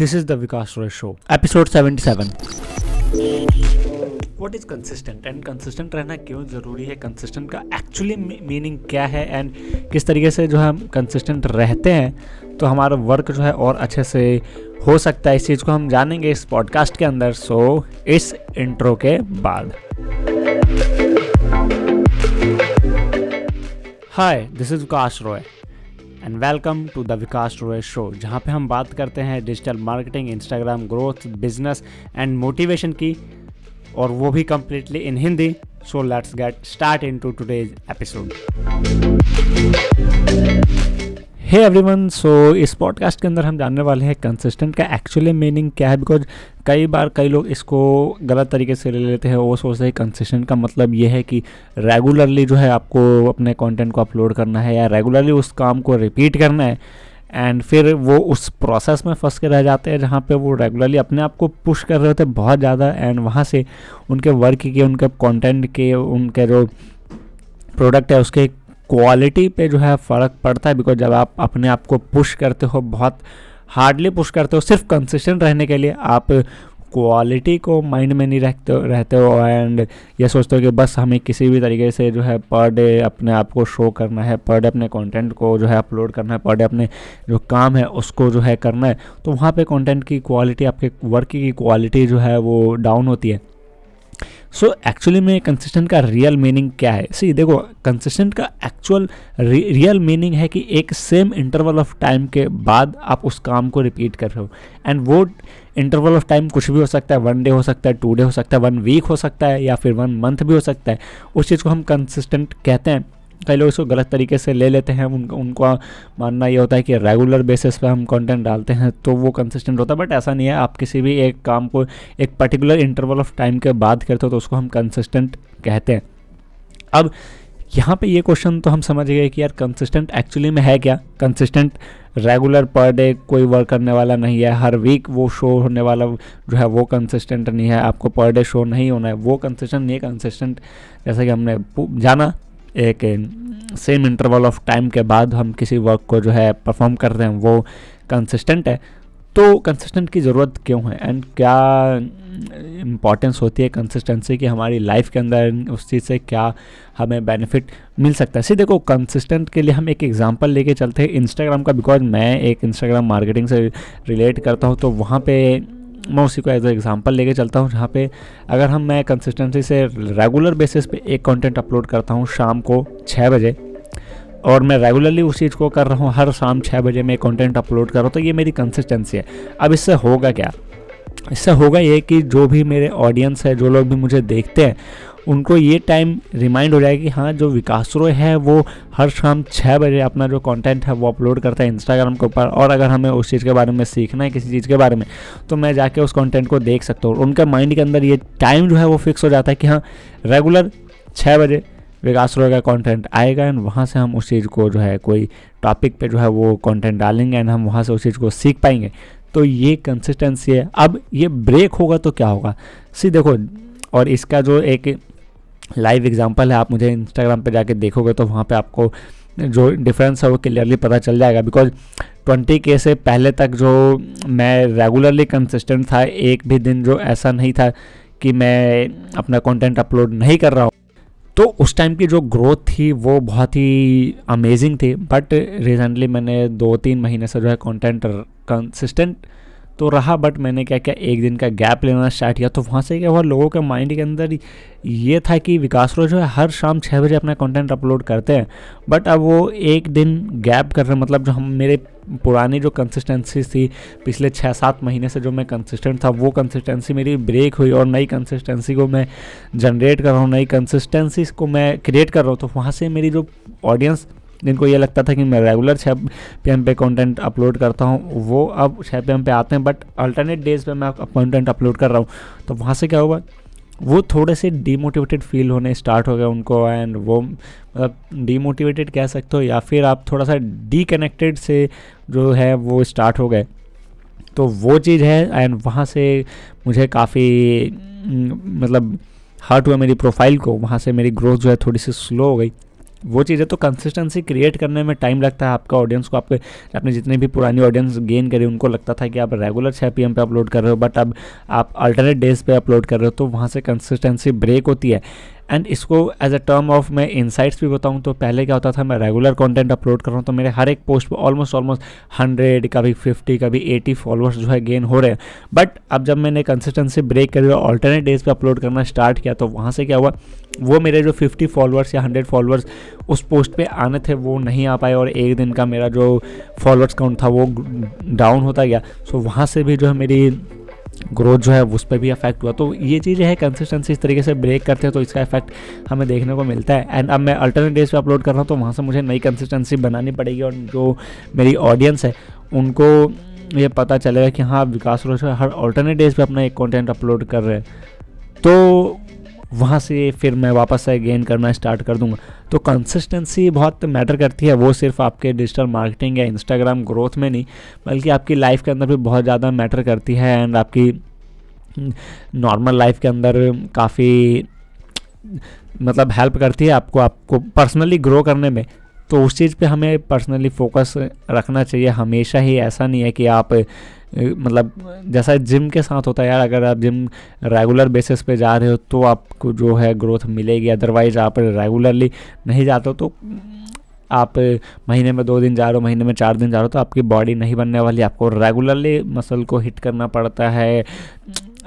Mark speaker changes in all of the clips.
Speaker 1: This is the Vikas Roy Show, episode 77. What is consistent? And consistent रहना क्यों ज़रूरी है? Consistent का एक्चुअली मीनिंग क्या है? एंड किस तरीके से जो हम कंसिस्टेंट रहते हैं? तो हमारा वर्क जो है और अच्छे से हो सकता है इस चीज़ को हम जानेंगे इस पॉडकास्ट के अंदर। सो so, इस इंट्रो के बाद। Hi this is Vikas Roy and welcome to the Vikas Roy show जहाँ पे हम बात करते हैं digital marketing Instagram growth business and motivation की, और वो भी completely in Hindi so let's get start into today's episode hey everyone so इस पॉडकास्ट के अंदर हम जानने वाले हैं कंसिस्टेंट का एक्चुअली मीनिंग क्या है बिकॉज़ कई बार कई लोग इसको गलत तरीके से ले लेते हैं, वो सोचते हैं कंसिस्टेंट का मतलब ये है कि रेगुलरली जो है आपको अपने कंटेंट को अपलोड करना है या रेगुलरली उस काम को रिपीट करना है एंड फिर वो उस प्रोसेस में फंस के रह जाते हैं जहाँ पे वो रेगुलरली अपने आप को पुश कर रहे होते हैं बहुत ज़्यादा एंड वहाँ से उनके वर्क के, उनके कंटेंट के, उनके जो प्रोडक्ट है उसके क्वालिटी पे जो है फ़र्क पड़ता है बिकॉज़ जब आप अपने आप को पुश करते हो, बहुत हार्डली पुश करते हो, सिर्फ़ कंसिस्टेंट रहने के लिए आप क्वालिटी को माइंड में नहीं रखते, रहते हो एंड ये सोचते हो कि बस हमें किसी भी तरीके से जो है पर डे अपने आप को शो करना है पर डे अपने कंटेंट को जो है अपलोड करना है पर डे अपने जो काम है उसको जो है करना है तो वहाँ पे कंटेंट की क्वालिटी आपके वर्क की क्वालिटी जो है वो डाउन होती है। सो एक्चुअली में कंसिस्टेंट का रियल मीनिंग क्या है? सी देखो कंसिस्टेंट का एक्चुअल रियल मीनिंग है कि एक सेम इंटरवल ऑफ़ टाइम के बाद आप उस काम को रिपीट कर रहे हो। एंड वो इंटरवल ऑफ़ टाइम कुछ भी हो सकता है वन डे हो सकता है टू डे हो सकता है वन वीक हो सकता है, या फिर वन मंथ भी हो सकता है। उस चीज़ को हम कंसिस्टेंट कहते हैं। कई लोग इसको गलत तरीके से ले लेते हैं, उनको, उनका मानना ये होता है कि रेगुलर बेसिस पे हम कंटेंट डालते हैं तो वो कंसिस्टेंट होता है। बट ऐसा नहीं है, आप किसी भी एक काम को, एक पर्टिकुलर इंटरवल ऑफ़ टाइम के बाद करते हो तो उसको हम कंसिस्टेंट कहते हैं। अब, यहाँ पे ये क्वेश्चन तो हम समझ गए कि यार कंसिस्टेंट एक्चुअली में है क्या? कंसिस्टेंट रेगुलर पर डे कोई वर्क करने वाला नहीं है, हर वीक वो शो होने वाला जो है, वो कंसिस्टेंट नहीं है, आपको पर डे शो नहीं होना है, वो कंसिस्टेंट नहीं है कंसिस्टेंट जैसा कि हमने जाना एक सेम इंटरवल ऑफ़ टाइम के बाद हम किसी वर्क को जो है परफॉर्म कर रहे हैं, वो कंसिस्टेंट है। तो कंसिस्टेंट की ज़रूरत क्यों है? एंड क्या इम्पॉर्टेंस होती है कंसिस्टेंसी की हमारी लाइफ के अंदर? उस चीज़ से क्या हमें बेनिफिट मिल सकता है? सी देखो कंसिस्टेंट के लिए हम एक एग्जांपल लेके चलते हैं। इंस्टाग्राम का बिकॉज़ मैं एक इंस्टाग्राम मार्केटिंग से रिलेट करता हूँ तो वहाँ पे मैं उसी को एज एग्जांपल लेके चलता हूँ, जहाँ पे अगर हम मैं कंसिस्टेंसी से रेगुलर बेसिस पे एक कंटेंट अपलोड करता हूँ शाम को छः बजे, और मैं रेगुलरली उस चीज़ को कर रहा हूँ, हर शाम छः बजे मैं कंटेंट अपलोड कर रहा हूँ तो ये मेरी कंसिस्टेंसी है। अब इससे होगा क्या? इससे होगा ये कि जो भी मेरे ऑडियंस है, जो लोग भी मुझे देखते हैं उनको ये टाइम रिमाइंड हो जाएगा कि हाँ जो विकास है, वो हर शाम छः बजे अपना जो कंटेंट है, वो अपलोड करता है इंस्टाग्राम के ऊपर। और अगर हमें उस चीज़ के बारे में सीखना है, किसी चीज़ के बारे में तो मैं जाके उस कंटेंट को देख सकता हूँ। उनके माइंड के अंदर ये टाइम जो है, वो फिक्स हो जाता है कि हाँ रेगुलर छः बजे विकास रोय का कंटेंट आएगा एंड वहाँ से हम उस चीज़ को जो है, कोई टॉपिक पे जो है, वो कंटेंट डालेंगे एंड हम वहाँ से उस चीज़ को सीख पाएँगे। तो ये कंसिस्टेंसी है। अब ये ब्रेक होगा तो क्या होगा? सी देखो, और इसका जो एक लाइव एग्जांपल है, आप मुझे इंस्टाग्राम पे जाके देखोगे तो वहाँ पे आपको जो डिफरेंस है वो क्लियरली पता चल जाएगा बिकॉज़ ट्वेंटी के से पहले तक जो मैं रेगुलरली कंसिस्टेंट था, एक भी दिन जो ऐसा नहीं था कि मैं अपना कंटेंट अपलोड नहीं कर रहा हूँ। तो उस टाइम की जो ग्रोथ थी वो बहुत ही अमेजिंग थी बट रिसेंटली मैंने दो तीन महीने से जो है कंटेंट कंसिस्टेंट तो रहा बट मैंने क्या क्या, एक दिन का गैप लेना स्टार्ट किया। तो वहाँ से क्या हुआ, लोगों के माइंड के अंदर ये था कि विकास रो जो है, हर शाम छः बजे अपना कंटेंट अपलोड करते हैं। बट अब वो एक दिन गैप कर रहे हैं मतलब जो हम, मेरे पुरानी जो कंसिस्टेंसी थी, पिछले छः सात महीने से जो मैं कंसिस्टेंट था, वो कंसिस्टेंसी मेरी ब्रेक हुई और नई कंसिस्टेंसी को मैं जनरेट कर रहा हूँ, नई कंसिस्टेंसी को मैं क्रिएट कर रहा हूँ। तो वहाँ से मेरी जो ऑडियंस जिनको ये लगता था कि मैं रेगुलर छः पी पे कंटेंट अपलोड करता हूँ, वो अब छः पी पे आते हैं बट अल्टरनेट डेज़ पे मैं कंटेंट अपलोड कर रहा हूँ। तो वहाँ से क्या हुआ? वो थोड़े से डीमोटिवेटेड फील होने स्टार्ट हो गए उनको एंड वो मतलब डीमोटिवेटेड कह सकते हो या फिर आप थोड़ा सा डी कनेक्टेड से जो है वो स्टार्ट हो गए। तो वो चीज़ है एंड वहाँ से मुझे काफ़ी मतलब हर्ट हुआ मेरी प्रोफ़ाइल को, वहाँ से मेरी ग्रोथ जो है थोड़ी सी स्लो हो गई। वो चीज़ें तो कंसिस्टेंसी क्रिएट करने में टाइम लगता है आपका ऑडियंस को, आपके, आपने जितने भी पुरानी ऑडियंस गेन करी, उनको लगता था कि आप रेगुलर छः पी पे अपलोड कर रहे हो बट अब आप अल्टरनेट डेज़ पे अपलोड कर रहे हो तो वहाँ से कंसिस्टेंसी ब्रेक होती है। एंड इसको एज अ टर्म ऑफ़ मैं इनसाइट्स भी बताऊँ तो पहले क्या होता था, मैं रेगुलर कंटेंट अपलोड कर रहा हूँ तो मेरे हर एक पोस्ट पर ऑलमोस्ट ऑलमोस्ट हंड्रेड कभी फिफ्टी कभी एटी फॉलोअर्स जो है गेन हो रहे हैं। बट अब जब मैंने कंसिस्टेंसी ब्रेक करी और ऑल्टरनेट डेज़ पे अपलोड करना स्टार्ट किया तो वहाँ से क्या हुआ वो मेरे जो फिफ्टी फॉलोअर्स या हंड्रेड फॉलोअर्स उस पोस्ट पे आने थे, वो नहीं आ पाए और एक दिन का मेरा जो फॉलोअर्स काउंट था, वो डाउन होता गया। सो वहाँ से भी जो है मेरी ग्रोथ जो है, उस पर भी अफेक्ट हुआ। तो ये चीज़ है कंसिस्टेंसी इस तरीके से ब्रेक करते हैं तो इसका इफ़ेक्ट हमें देखने को मिलता है। एंड अब मैं अल्टरनेट डेज़ पे अपलोड कर रहा हूँ तो वहाँ से मुझे नई कंसिस्टेंसी बनानी पड़ेगी और जो मेरी ऑडियंस है, उनको ये पता चलेगा कि हाँ विकास रोज हर अल्टरनेट डेज़ पे अपना एक कंटेंट अपलोड कर रहे हैं। तो वहाँ से फिर मैं वापस से गेन करना स्टार्ट कर दूँगा। तो कंसिस्टेंसी बहुत मैटर करती है, वो सिर्फ़ आपके डिजिटल मार्केटिंग या इंस्टाग्राम ग्रोथ में नहीं, बल्कि आपकी लाइफ के अंदर भी बहुत ज़्यादा मैटर करती है एंड आपकी नॉर्मल लाइफ के अंदर काफ़ी मतलब हेल्प करती है आपको आपको पर्सनली ग्रो करने में। तो उस चीज़ पे हमें पर्सनली फोकस रखना चाहिए। हमेशा ही ऐसा नहीं है कि आप मतलब जैसा जिम के साथ होता है यार, अगर आप जिम रेगुलर बेसिस पे जा रहे हो तो आपको जो है ग्रोथ मिलेगी अदरवाइज़ आप रेगुलरली नहीं जाते हो तो आप महीने में दो दिन जा रहे हो, महीने में चार दिन जा रहे हो तो आपकी बॉडी नहीं बनने वाली, आपको रेगुलरली मसल को हिट करना पड़ता है।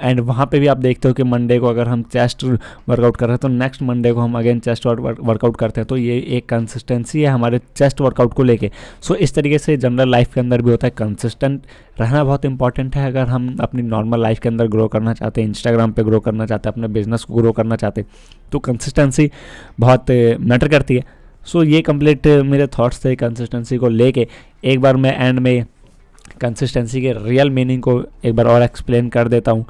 Speaker 1: एंड वहाँ पे भी आप देखते हो कि मंडे को अगर हम चेस्ट वर्कआउट कर रहे हैं तो नेक्स्ट मंडे को हम अगेन चेस्ट वर्कआउट करते हैं। तो ये एक कंसिस्टेंसी है हमारे चेस्ट वर्कआउट को लेके। सो so, इस तरीके से जनरल लाइफ के अंदर भी होता है। कंसिस्टेंट रहना बहुत इंपॉर्टेंट है अगर हम अपनी नॉर्मल लाइफ के अंदर ग्रो करना चाहते हैं। इंस्टाग्राम पर ग्रो करना चाहते हैं अपने बिज़नेस को ग्रो करना चाहते हैं। तो कंसिस्टेंसी बहुत मैटर करती है। सो so, ये कंप्लीट मेरे थॉट्स थे कंसिस्टेंसी को लेके। एक बार मैं एंड में कंसिस्टेंसी के रियल मीनिंग को एक बार और एक्सप्लेन कर देता हूँ।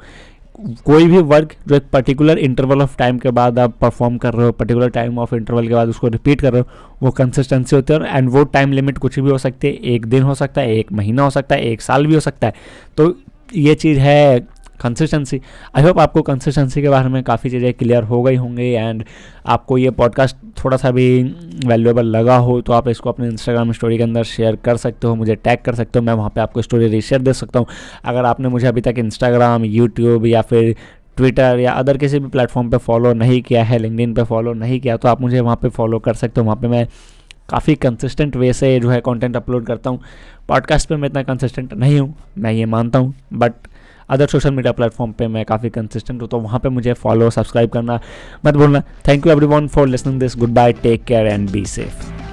Speaker 1: कोई भी वर्क जो एक पर्टिकुलर इंटरवल ऑफ़ टाइम के बाद आप परफॉर्म कर रहे हो पर्टिकुलर टाइम ऑफ़ इंटरवल के बाद उसको रिपीट कर रहे हो, वो कंसिस्टेंसी होती है और एंड वो टाइम लिमिट कुछ भी हो सकती है। एक दिन हो सकता है, एक महीना हो सकता है, एक साल भी हो सकता है। तो ये चीज़ है कंसिस्टेंसी आई होप आपको कंसिस्टेंसी के बारे में काफ़ी चीज़ें क्लियर हो गई होंगी एंड आपको ये पॉडकास्ट थोड़ा सा भी वैल्यूएबल लगा हो तो आप इसको अपने इंस्टाग्राम स्टोरी के अंदर शेयर कर सकते हो, मुझे टैग कर सकते हो, मैं वहाँ पे आपको स्टोरी रीशेयर दे सकता हूँ। अगर आपने मुझे अभी तक इंस्टाग्राम यूट्यूब या फिर ट्विटर या अदर किसी भी प्लेटफॉर्म पे फॉलो नहीं किया है लिंकडिन पे फॉलो नहीं किया तो आप मुझे वहाँ पे फॉलो कर सकते हो। वहाँ पे मैं काफ़ी कंसिस्टेंट वे से जो है कंटेंट अपलोड करता हूँ। पॉडकास्ट पे मैं इतना कंसिस्टेंट नहीं हूँ, मैं ये मानता हूँ but other social media platform पे मैं काफ़ी कंसिस्टेंट हूँ तो वहाँ पे मुझे फॉलो सब्सक्राइब करना मत बोलना thank you everyone for listening this goodbye take care and be safe